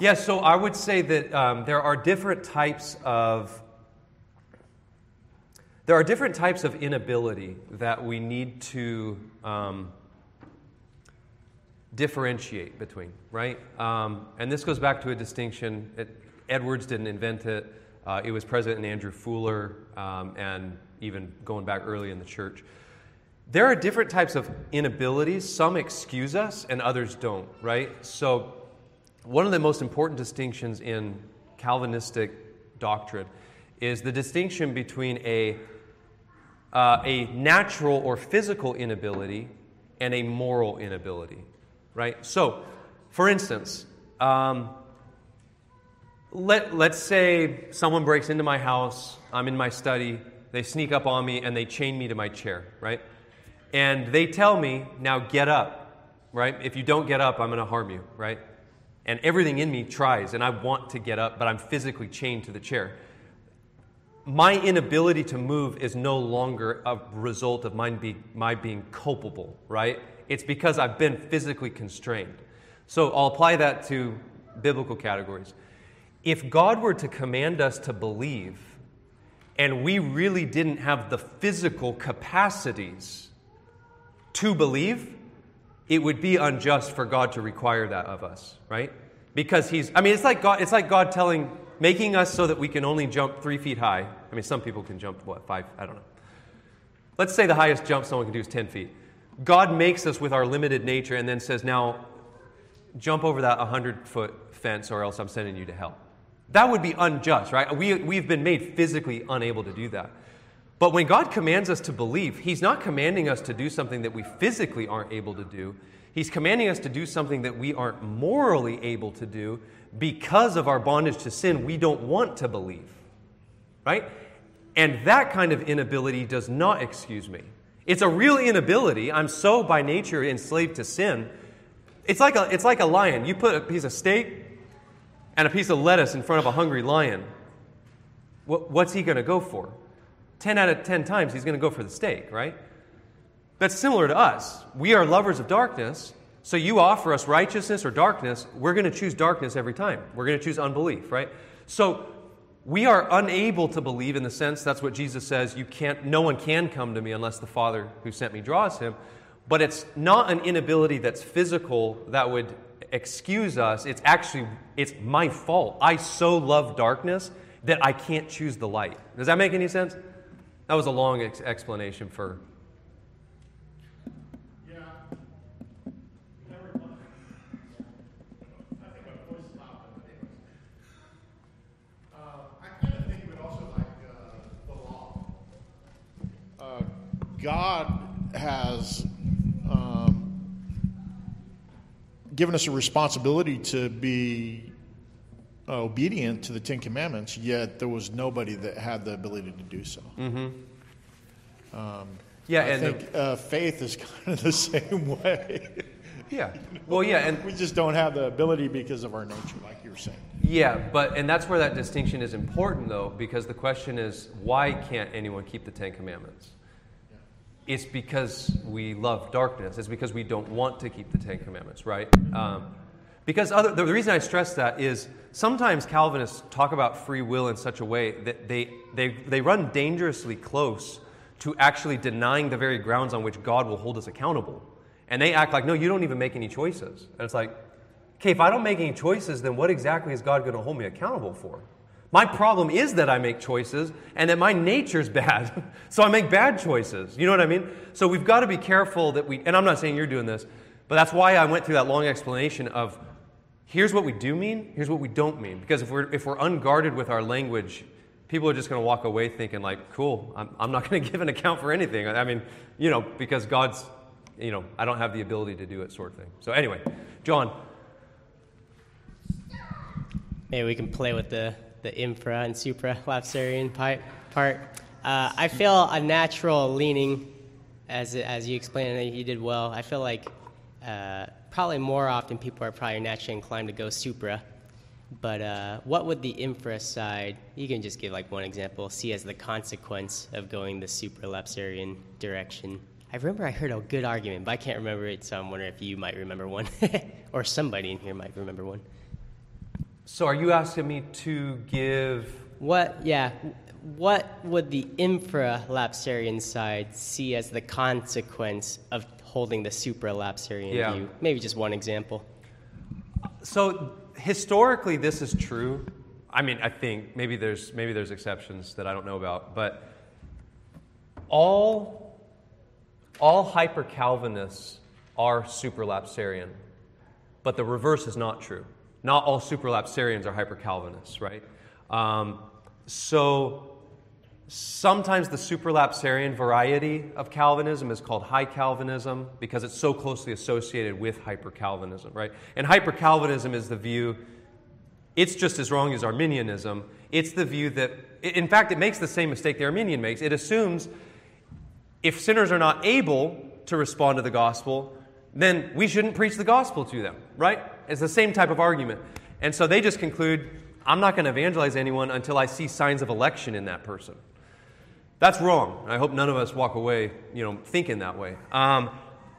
yeah. So I would say that um, there are different types of there are different types of inability that we need to um, differentiate between, right? Um, and this goes back to a distinction. It, Edwards didn't invent it. Uh, it was President Andrew Fuller, um, and even going back early in the church. There are different types of inabilities. Some excuse us, and others don't, right? So, one of the most important distinctions in Calvinistic doctrine is the distinction between a uh, a natural or physical inability and a moral inability, right? So, for instance, um, let, let's say someone breaks into my house, I'm in my study, they sneak up on me and they chain me to my chair, right? And they tell me, now get up, right? If you don't get up, I'm going to harm you, right? And everything in me tries, and I want to get up, but I'm physically chained to the chair my inability to move is no longer a result of mine be, my being culpable, right? It's because I've been physically constrained. So I'll apply that to biblical categories. If God were to command us to believe, and we really didn't have the physical capacities to believe, it would be unjust for God to require that of us, right? Because He's, I mean, it's like God, it's like God telling making us so that we can only jump three feet high. I mean, some people can jump, what, five? I don't know. Let's say the highest jump someone can do is 10 feet. God makes us with our limited nature and then says, now jump over that 100 foot fence or else I'm sending you to hell. That would be unjust, right? We, we've been made physically unable to do that. But when God commands us to believe, He's not commanding us to do something that we physically aren't able to do. He's commanding us to do something that we aren't morally able to do because of our bondage to sin, we don't want to believe. Right? And that kind of inability does not excuse me. It's a real inability. I'm so by nature enslaved to sin. It's like a, it's like a lion. You put a piece of steak and a piece of lettuce in front of a hungry lion. What, what's he going to go for? 10 out of 10 times, he's going to go for the steak, right? That's similar to us. We are lovers of darkness, so you offer us righteousness or darkness, we're going to choose darkness every time. We're going to choose unbelief, right? So we are unable to believe in the sense that's what Jesus says, you can't no one can come to me unless the Father who sent me draws him. But it's not an inability that's physical that would excuse us. It's actually it's my fault. I so love darkness that I can't choose the light. Does that make any sense? That was a long ex- explanation for Yeah. I kind of think we'd also like the law. God has given us a responsibility to be uh, obedient to the Ten Commandments, yet there was nobody that had the ability to do so. Mm-hmm. Um, Yeah, I and the- think uh, faith is *laughs* kind of the same way. Yeah. Well, yeah, and we just don't have the ability because of our nature, like you were saying. Yeah, but and that's where that distinction is important though, because the question is why can't anyone keep the Ten Commandments? It's because we love darkness. It's because we don't want to keep the Ten Commandments, right? Um, Because other, the reason I stress that is sometimes Calvinists talk about free will in such a way that they, they, they run dangerously close to actually denying the very grounds on which God will hold us accountable. And they act like, no, you don't even make any choices. And it's like, okay, if I don't make any choices, then what exactly is God going to hold me accountable for? My problem is that I make choices and that my nature's *laughs* bad. so I make bad choices. You know what I mean? So we've got to be careful that we, and I'm not saying you're doing this, but that's why I went through that long explanation of here's what we do mean, here's what we don't mean. Because if we're, if we're unguarded with our language, people are just going to walk away thinking, like, cool, I'm, I'm not *laughs* going to give an account for anything. I mean, you know, because God's, you know, I don't have the ability to do it, sort of thing. So, anyway, John. Maybe we can play with the, the infra and supra *laughs* lapsarian part. Uh, I feel a natural leaning, as, as you explained, and you did well. I feel like uh, probably more often people are probably naturally inclined to go supra. But uh, what would the infra side, you can just give like one example, see as the consequence of going the supra supralapsarian direction? I remember I heard a good argument, but I can't remember it, so I'm wondering if you might remember one, *laughs* or somebody in here might remember one. So are you asking me to give. What, yeah, what would the infralapsarian side see as the consequence of holding the supralapsarian Yeah. view? Maybe just one example. So historically, this is true. I mean, I think maybe there's maybe there's exceptions that I don't know about, but all all hyper Calvinists are supralapsarian, but the reverse is not true. Not all supralapsarians are hyper Calvinists, right? Um, so Sometimes the supralapsarian variety of Calvinism is called high Calvinism because it's so closely associated with hyper Calvinism, right? And hyper Calvinism is the view, it's just as wrong as Arminianism. It's the view that, in fact, it makes the same mistake the Arminian makes. It assumes if sinners are not able to respond to the gospel, then we shouldn't preach the gospel to them, right? It's the same type of argument. And so they just conclude I'm not going to evangelize anyone until I see signs of election in that person. That's wrong. I hope none of us walk away, you know, thinking that way. Um,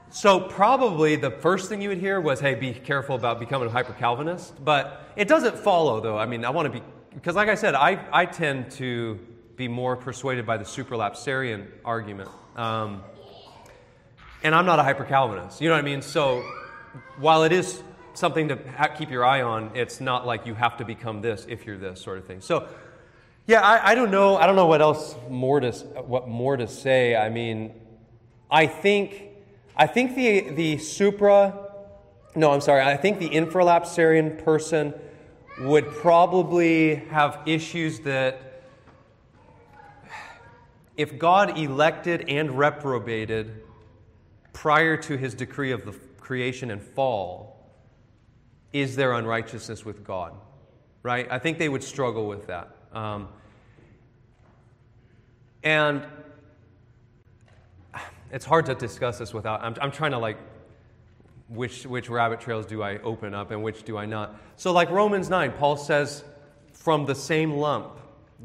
so probably the first thing you would hear was, "Hey, be careful about becoming a hyper Calvinist." But it doesn't follow, though. I mean, I want to be because, like I said, I, I tend to be more persuaded by the superlapsarian argument, um, and I'm not a hyper Calvinist. You know what I mean? So while it is something to keep your eye on, it's not like you have to become this if you're this sort of thing. So yeah, I, I, don't know. I don't know what else more to what more to say. I mean, I think I think the the supra. No, I'm sorry. I think the infralapsarian person would probably have issues that if God elected and reprobated prior to his decree of the creation and fall, is there unrighteousness with God? Right? I think they would struggle with that. Um, and it's hard to discuss this without, I'm, I'm trying to like, which, which rabbit trails do I open up and which do I not? So, like Romans 9, Paul says, from the same lump,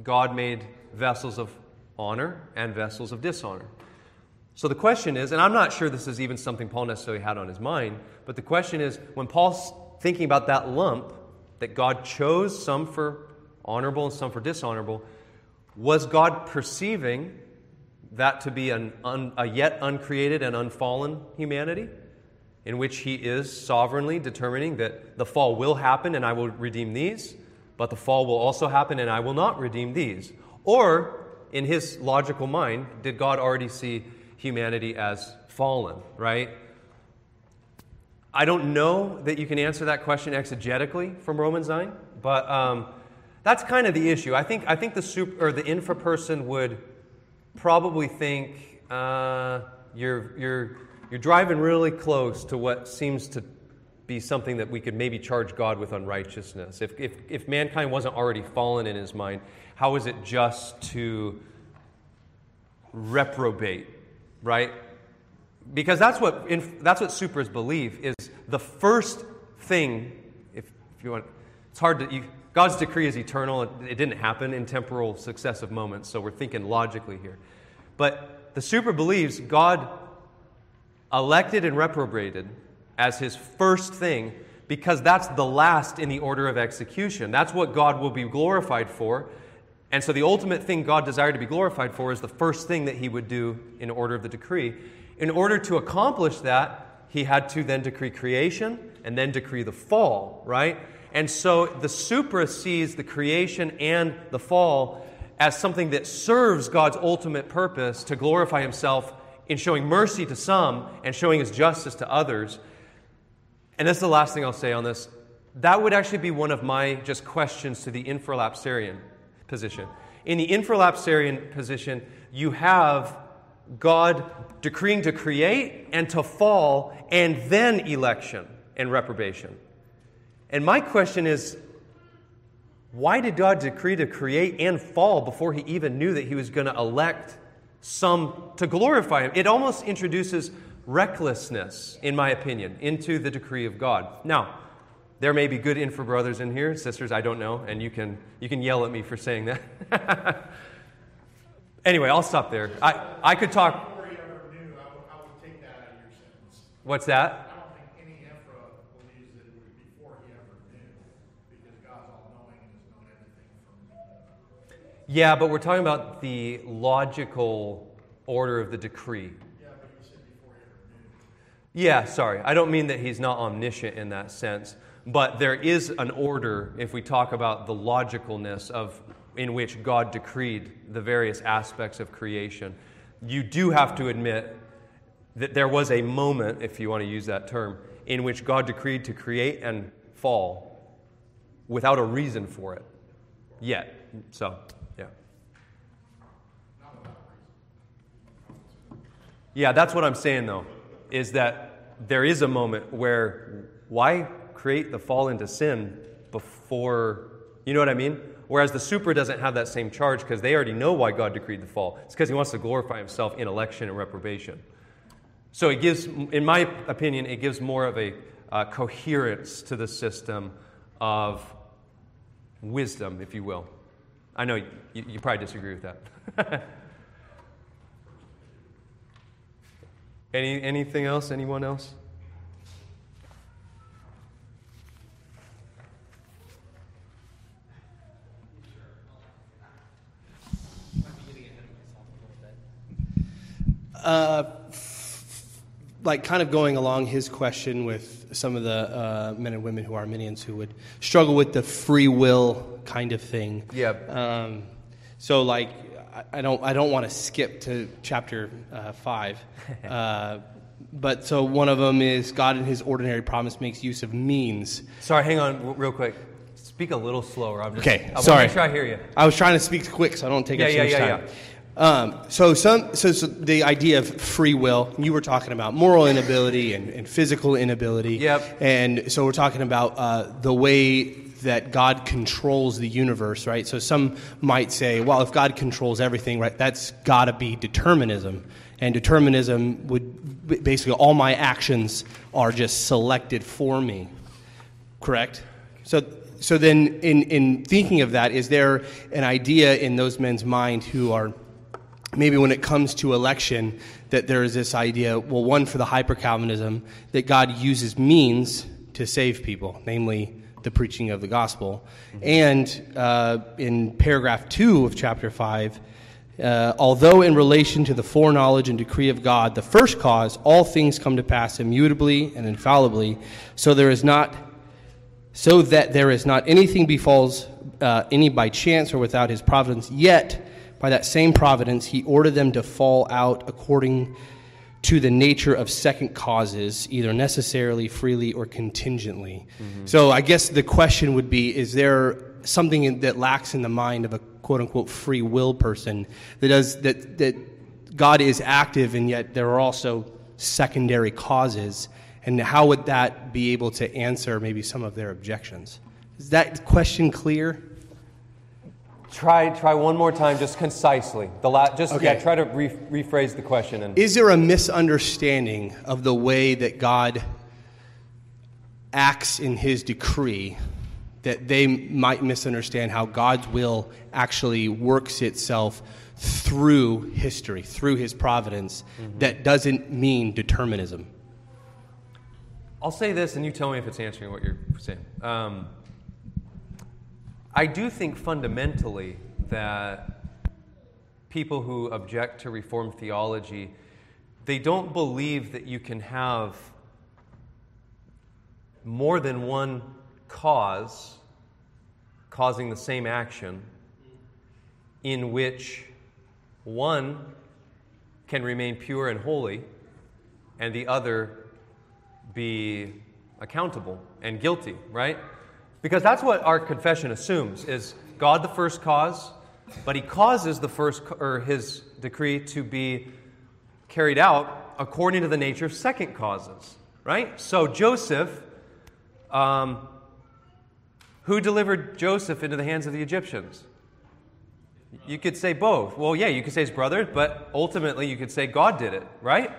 God made vessels of honor and vessels of dishonor. So the question is, and I'm not sure this is even something Paul necessarily had on his mind, but the question is when Paul's thinking about that lump, that God chose some for honorable and some for dishonorable, was God perceiving that to be an un, a yet uncreated and unfallen humanity, in which He is sovereignly determining that the fall will happen and I will redeem these, but the fall will also happen and I will not redeem these? Or, in His logical mind, did God already see humanity as fallen, right? I don't know that you can answer that question exegetically from Romans 9, but um, that's kind of the issue. I think, I think the, super, or the infra person would probably think uh, you're, you're, you're driving really close to what seems to be something that we could maybe charge God with unrighteousness. If, if, if mankind wasn't already fallen in his mind, how is it just to reprobate, right? Because that's what, that's what supers believe is the first thing, if, if you want, it's hard to, you, God's decree is eternal. It, it didn't happen in temporal successive moments, so we're thinking logically here. But the super believes God elected and reprobated as his first thing because that's the last in the order of execution. That's what God will be glorified for. And so the ultimate thing God desired to be glorified for is the first thing that he would do in order of the decree. In order to accomplish that, he had to then decree creation and then decree the fall, right? And so the supra sees the creation and the fall as something that serves God's ultimate purpose to glorify himself in showing mercy to some and showing his justice to others. And that's the last thing I'll say on this. That would actually be one of my just questions to the infralapsarian position. In the infralapsarian position, you have God decreeing to create and to fall, and then election and reprobation. And my question is why did God decree to create and fall before he even knew that he was going to elect some to glorify him? It almost introduces recklessness, in my opinion, into the decree of God. Now, there may be good infra brothers in here, sisters, I don't know, and you can, you can yell at me for saying that. *laughs* anyway, I'll stop there. I, I could talk. What's that? Yeah, but we're talking about the logical order of the decree. Yeah, sorry. I don't mean that he's not omniscient in that sense, but there is an order if we talk about the logicalness of in which God decreed the various aspects of creation. You do have to admit that there was a moment, if you want to use that term, in which God decreed to create and fall without a reason for it yet. So. Yeah, Yeah, that's what I'm saying though, is that there is a moment where why create the fall into sin before, you know what I mean? Whereas the super doesn't have that same charge because they already know why God decreed the fall. It's because he wants to glorify himself in election and reprobation. So it gives, in my opinion, it gives more of a uh, coherence to the system of wisdom, if you will. I know you, you probably disagree with that. *laughs* Any, anything else? Anyone else? Uh, like kind of going along his question with some of the uh, men and women who are Arminians who would struggle with the free will kind of thing. Yeah. Um, so like I don't I don't want to skip to chapter uh, five, *laughs* uh, but so one of them is God in His ordinary promise makes use of means. Sorry, hang on real quick. Speak a little slower. I'm just, okay. I sorry. Make sure I hear you. I was trying to speak quick, so I don't take yeah, up too yeah, much yeah, time. Yeah. Um, so, some, so, so, the idea of free will, you were talking about moral inability and, and physical inability. Yep. And so we're talking about uh, the way that God controls the universe, right? So some might say, well, if God controls everything, right, that's got to be determinism. And determinism would basically all my actions are just selected for me. Correct? So so then in, in thinking of that, is there an idea in those men's mind who are maybe when it comes to election that there is this idea, well, one for the hyper Calvinism, that God uses means to save people, namely the preaching of the gospel. And uh, in paragraph 2 of chapter 5, uh, although in relation to the foreknowledge and decree of God, the first cause, all things come to pass immutably and infallibly, so there is not, so that there is not anything befalls uh, any by chance or without his providence. Yet, by that same providence, he ordered them to fall out according to the nature of second causes, either necessarily, freely, or contingently. Mm-hmm. So I guess the question would be is there something in, that lacks in the mind of a quote unquote free will person that does that, that God is active and yet there are also secondary causes? And how would that be able to answer maybe some of their objections? Is that question clear? Try, try one more time, just concisely. The la- just okay. yeah, try to re- rephrase the question. And is there a misunderstanding of the way that God acts in His decree that they might misunderstand how God's will actually works itself through history, through His providence? Mm-hmm. That doesn't mean determinism. I'll say this, and you tell me if it's answering what you're saying. Um, I do think fundamentally that people who object to Reformed theology, they don't believe that you can have more than one cause causing the same action in which one can remain pure and holy and the other be accountable and guilty, right? Because that's what our confession assumes is God the first cause, but he causes the first or his decree to be carried out according to the nature of second causes, right? So Joseph um, who delivered Joseph into the hands of the Egyptians? You could say both. Well, yeah, you could say his brother, but ultimately you could say God did it, right?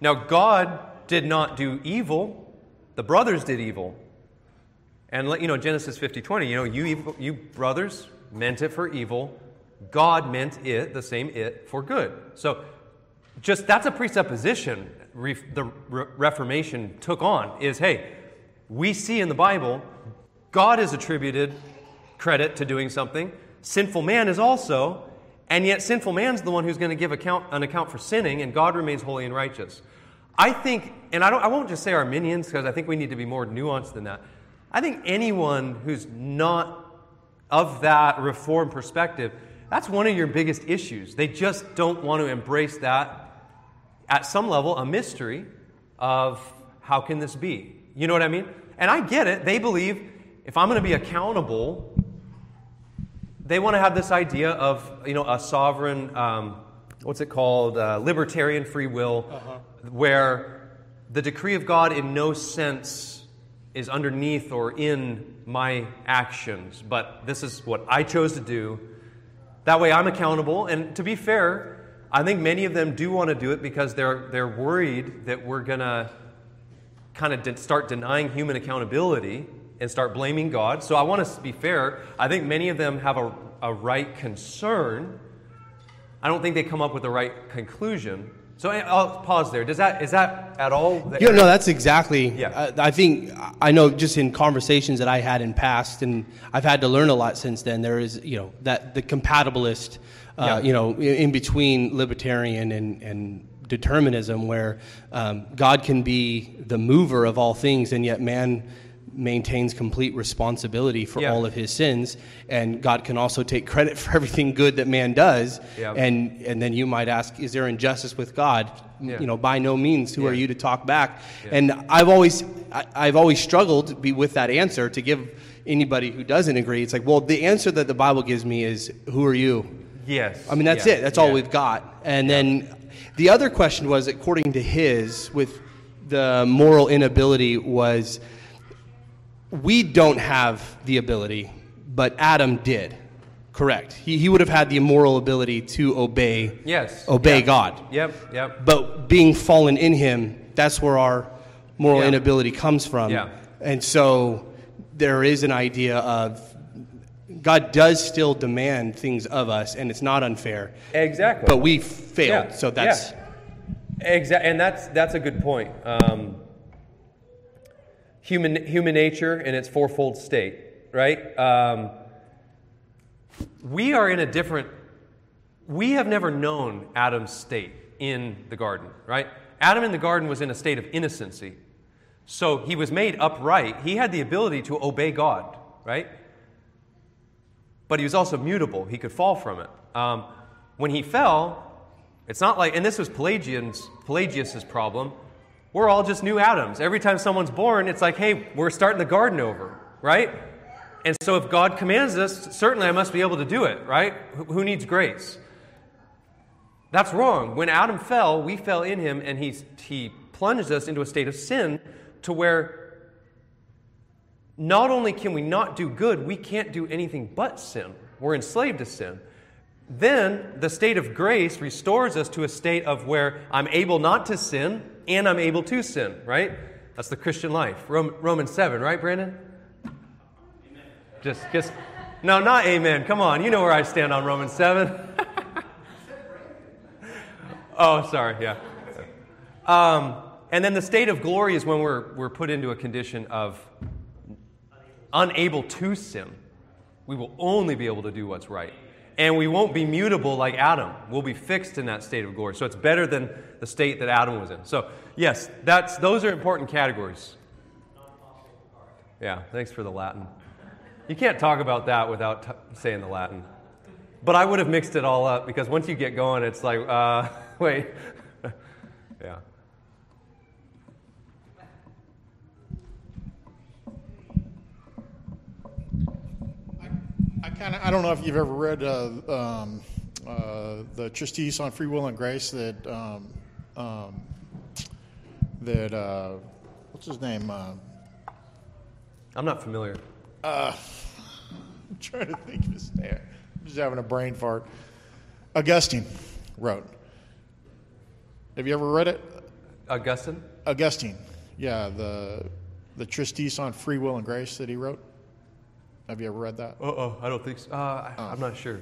Now, God did not do evil, the brothers did evil. And you know, Genesis 50 20, you know, you, you brothers meant it for evil, God meant it, the same it, for good. So, just that's a presupposition the Reformation took on is hey, we see in the Bible God is attributed credit to doing something. Sinful man is also, and yet sinful man's the one who's going to give account, an account for sinning, and God remains holy and righteous. I think, and I, don't, I won't just say Arminians because I think we need to be more nuanced than that. I think anyone who's not of that reform perspective, that's one of your biggest issues. They just don't want to embrace that, at some level, a mystery of how can this be? You know what I mean? And I get it. They believe if I'm going to be accountable, they want to have this idea of you know a sovereign, um, what's it called, uh, libertarian free will, uh-huh. where the decree of God in no sense is underneath or in my actions, but this is what I chose to do. That way, I'm accountable. And to be fair, I think many of them do want to do it because they're they're worried that we're going to kind of de- start denying human accountability and start blaming God. So I want to be fair. I think many of them have a, a right concern. I don't think they come up with the right conclusion. So I'll pause there. Does that is that at all? yeah, no, that's exactly. Yeah. Uh, I think I know just in conversations that I had in past, and I've had to learn a lot since then. There is, you know, that the compatibilist, uh, yeah. you know, in between libertarian and and determinism, where um, God can be the mover of all things, and yet man maintains complete responsibility for yeah. all of his sins and God can also take credit for *laughs* everything good that man does yeah. and and then you might ask is there injustice with God? Yeah. you know by no means. Who are you to talk back? And I've always I, have always struggled to be with that answer to give anybody who doesn't agree. It's like well the answer that the Bible gives me is who are you? Yes. I mean that's it. That's all we've got. And then the other question was according to his with the moral inability was we don't have the ability, but Adam did. Correct. He, he would have had the immoral ability to obey. Yes. Obey. God. Yep. Yep. But being fallen in Him, that's where our moral inability comes from. Yeah. And so there is an idea of God does still demand things of us, and it's not unfair. Exactly. But we failed, yeah. so that's. Yeah. Exactly, and that's that's a good point. Um, human, human nature in its fourfold state, right? Um, we are in a different, we have never known Adam's state in the garden, right? Adam in the garden was in a state of innocency. So he was made upright. He had the ability to obey God, right? But he was also mutable. He could fall from it. Um, when he fell, it's not like, and this was Pelagian's, Pelagius's problem. We're all just new Adams. Every time someone's born, it's like, hey, we're starting the garden over, right? And so if God commands us, certainly I must be able to do it, right? Who needs grace? That's wrong. When Adam fell, we fell in him, and he, he plunged us into a state of sin to where not only can we not do good, we can't do anything but sin. We're enslaved to sin. Then the state of grace restores us to a state of where I'm able not to sin and I'm able to sin, right? That's the Christian life. Romans 7, right, Brandon? Amen. Just, just, no, not amen. Come on, you know where I stand on Romans 7. *laughs* oh, sorry, yeah. Um, And then the state of glory is when we're, we're put into a condition of unable to sin. We will only be able to do what's right. And we won't be mutable like Adam. We'll be fixed in that state of glory. So it's better than the state that Adam was in. So, yes, that's, those are important categories. Yeah, thanks for the Latin. You can't talk about that without t- saying the Latin. But I would have mixed it all up because once you get going, it's like, uh, *laughs* wait. *laughs* yeah. I kind of I don't know if you've ever read uh, um, uh, the treatise on free will and grace that um, um, that uh, what's his name? Uh, I'm not familiar. *laughs* I'm trying to think of his name. I'm just having a brain fart. Augustine wrote. Have you ever read it? Augustine? Augustine, yeah, the the treatise on free will and grace that he wrote. Have you ever read that? Uh oh, I don't think so. Uh, I, I'm not sure.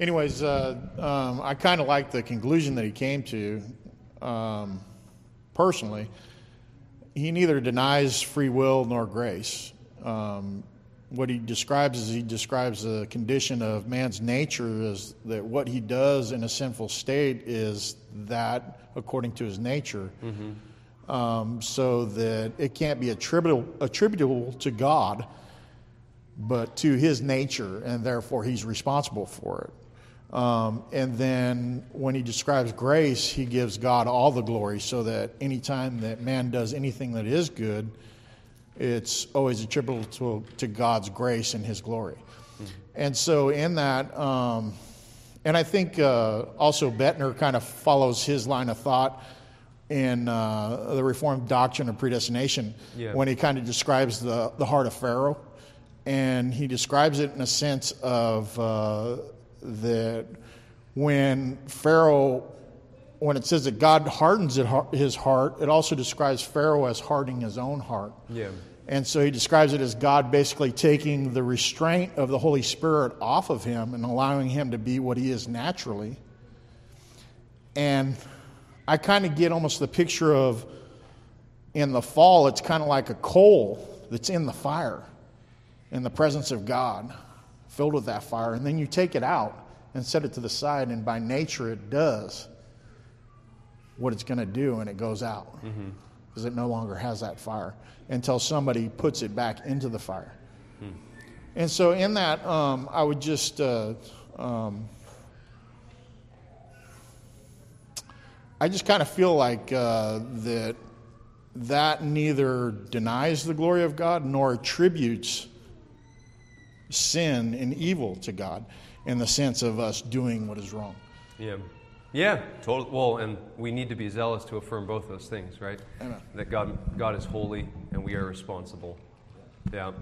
Anyways, uh, um, I kind of like the conclusion that he came to. Um, personally, he neither denies free will nor grace. Um, what he describes is he describes the condition of man's nature is that what he does in a sinful state is that according to his nature. Um, so that it can't be attributable, attributable to God, but to his nature, and therefore he's responsible for it. Um, and then when he describes grace, he gives God all the glory, so that anytime that man does anything that is good, it's always attributable to, to God's grace and his glory. And so, in that, um, and I think uh, also Boettner kind of follows his line of thought in uh, the Reformed doctrine of predestination Yeah. when he kind of describes the, the heart of Pharaoh. And he describes it in a sense of uh, that when Pharaoh, when it says that God hardens it, his heart, it also describes Pharaoh as hardening his own heart. Yeah. And so he describes it as God basically taking the restraint of the Holy Spirit off of him and allowing him to be what he is naturally. And I kind of get almost the picture of in the fall, it's kind of like a coal that's in the fire in the presence of God, filled with that fire. And then you take it out and set it to the side, and by nature, it does what it's going to do and it goes out because it no longer has that fire until somebody puts it back into the fire. And so, in that, um, I would just uh, um, I just kind of feel like uh, that that neither denies the glory of God nor attributes sin and evil to God in the sense of us doing what is wrong. Yeah. Yeah, totally. Well, and we need to be zealous to affirm both those things, right? Amen. That God, God is holy and we are responsible. Yeah.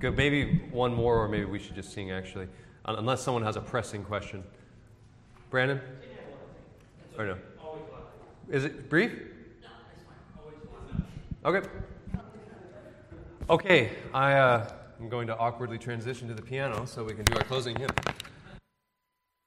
Good. Maybe one more, or maybe we should just sing actually, unless someone has a pressing question. Brandon? Or no? Is it brief? Okay. Okay, I, uh, am going to awkwardly transition to the piano so we can do our closing hymn.